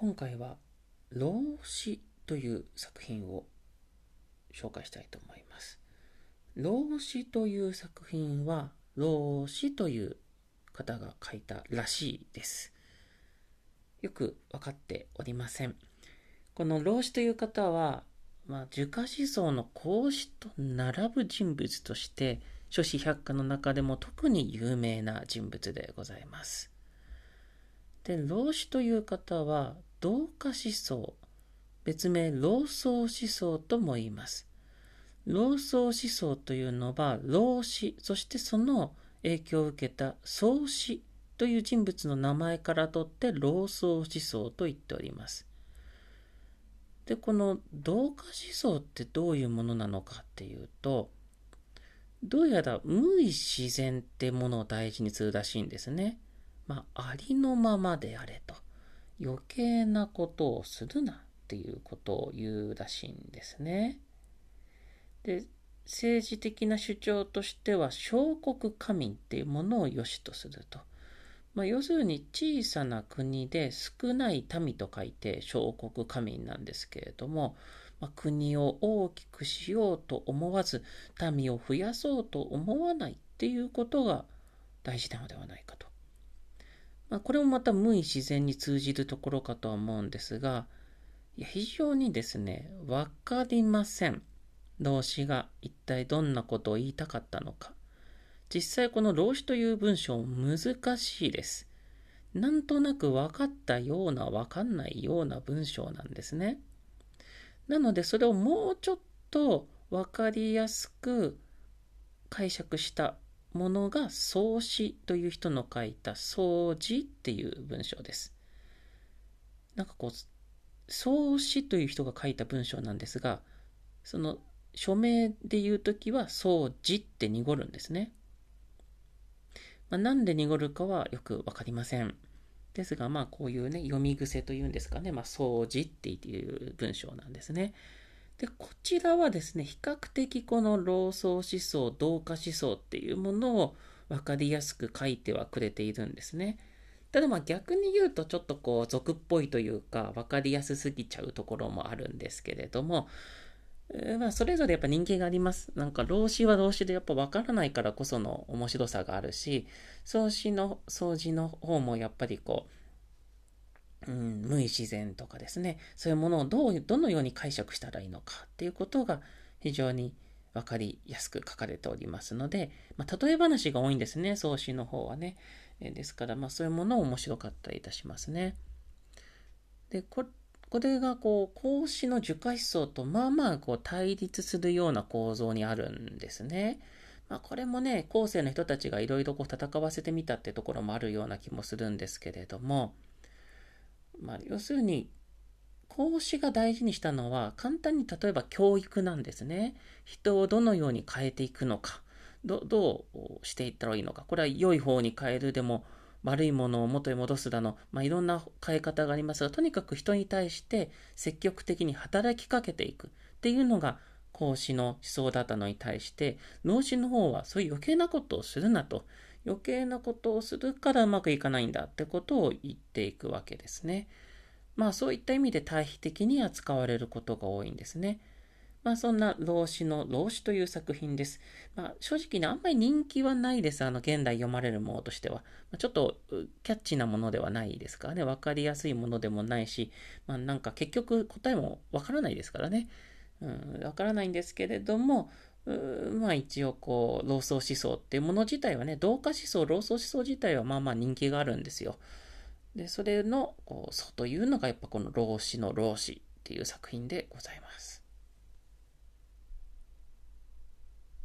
今回は「老子」という作品を紹介したいと思います。老子という作品は老子という方が書いたらしいです。よく分かっておりません。この老子という方は、まあ、儒家思想の孔子と並ぶ人物として諸子百科の中でも特に有名な人物でございます。で、老子という方は同化思想、別名老荘思想とも言います。老荘思想というのは老子、そしてその影響を受けた宗子という人物の名前から取って老荘思想と言っております。で、この同化思想ってどういうものなのかっていうと、どうやら無意自然ってものを大事にするらしいんですね。まあ、ありのままであれと。余計なことをするなっていうことを言うらしいんですね。で、政治的な主張としては、小国家民っていうものを良しとすると。まあ、要するに小さな国で少ない民と書いて小国家民なんですけれども、まあ、国を大きくしようと思わず民を増やそうと思わないっていうことが大事なのではないかと。まあ、これもまた無意自然に通じるところかとは思うんですが、いや非常にですね、わかりません。老子が一体どんなことを言いたかったのか。実際この老子という文章難しいです。なんとなく分かったような分かんないような文章なんですね。なのでそれをもうちょっと分かりやすく解釈したものが創始という人の書いた創字っていう文章です。なんかこう、創始という人が書いた文章なんですが、その署名で言うときは創字って濁るんですね。まあ、なんで濁るかはよくわかりません。ですが、まあこういうね、読み癖というんですかね、まあ、掃除っていう文章なんですね。で、こちらはですね、比較的この老荘思想、同化思想っていうものを分かりやすく書いてはくれているんですね。ただまあ逆に言うとちょっとこう俗っぽいというか分かりやすすぎちゃうところもあるんですけれども、まあ、それぞれやっぱ人気があります。なんか、老子は老子でやっぱ分からないからこその面白さがあるし、創始の、掃除の方もやっぱりこう、うん、無意自然とかですね、そういうものをどう、どのように解釈したらいいのかっていうことが非常に分かりやすく書かれておりますので、まあ、例え話が多いんですね、創始の方はね。えですから、まあ、そういうものを面白かったりいたしますね。で、これがこう、孔子の儒家思想とまあまあこう対立するような構造にあるんですね。まあこれもね、後世の人たちがいろいろ戦わせてみたってところもあるような気もするんですけれども、まあ要するに、孔子が大事にしたのは簡単に例えば教育なんですね。人をどのように変えていくのか、どどうしていったらいいのか。これは良い方に変えるでも、悪いものを元に戻すだの、まあ、いろんな変え方がありますが、とにかく人に対して積極的に働きかけていくっていうのが孔子の思想だったのに対して、老子の方はそういう余計なことをするなと、余計なことをするからうまくいかないんだってことを言っていくわけですね。まあそういった意味で対比的に扱われることが多いんですね。まあそんな老子の老子という作品です。まあ正直ね、あんまり人気はないです。あの現代読まれるものとしては。まあ、ちょっとキャッチなものではないですからね。わかりやすいものでもないし、まあなんか結局答えもわからないですからね。うん、わからないんですけれども、まあ一応こう、老僧思想っていうもの自体はね、同化思想、老僧思想自体はまあまあ人気があるんですよ。で、それの、こう、祖というのがやっぱこの老子の老子っていう作品でございます。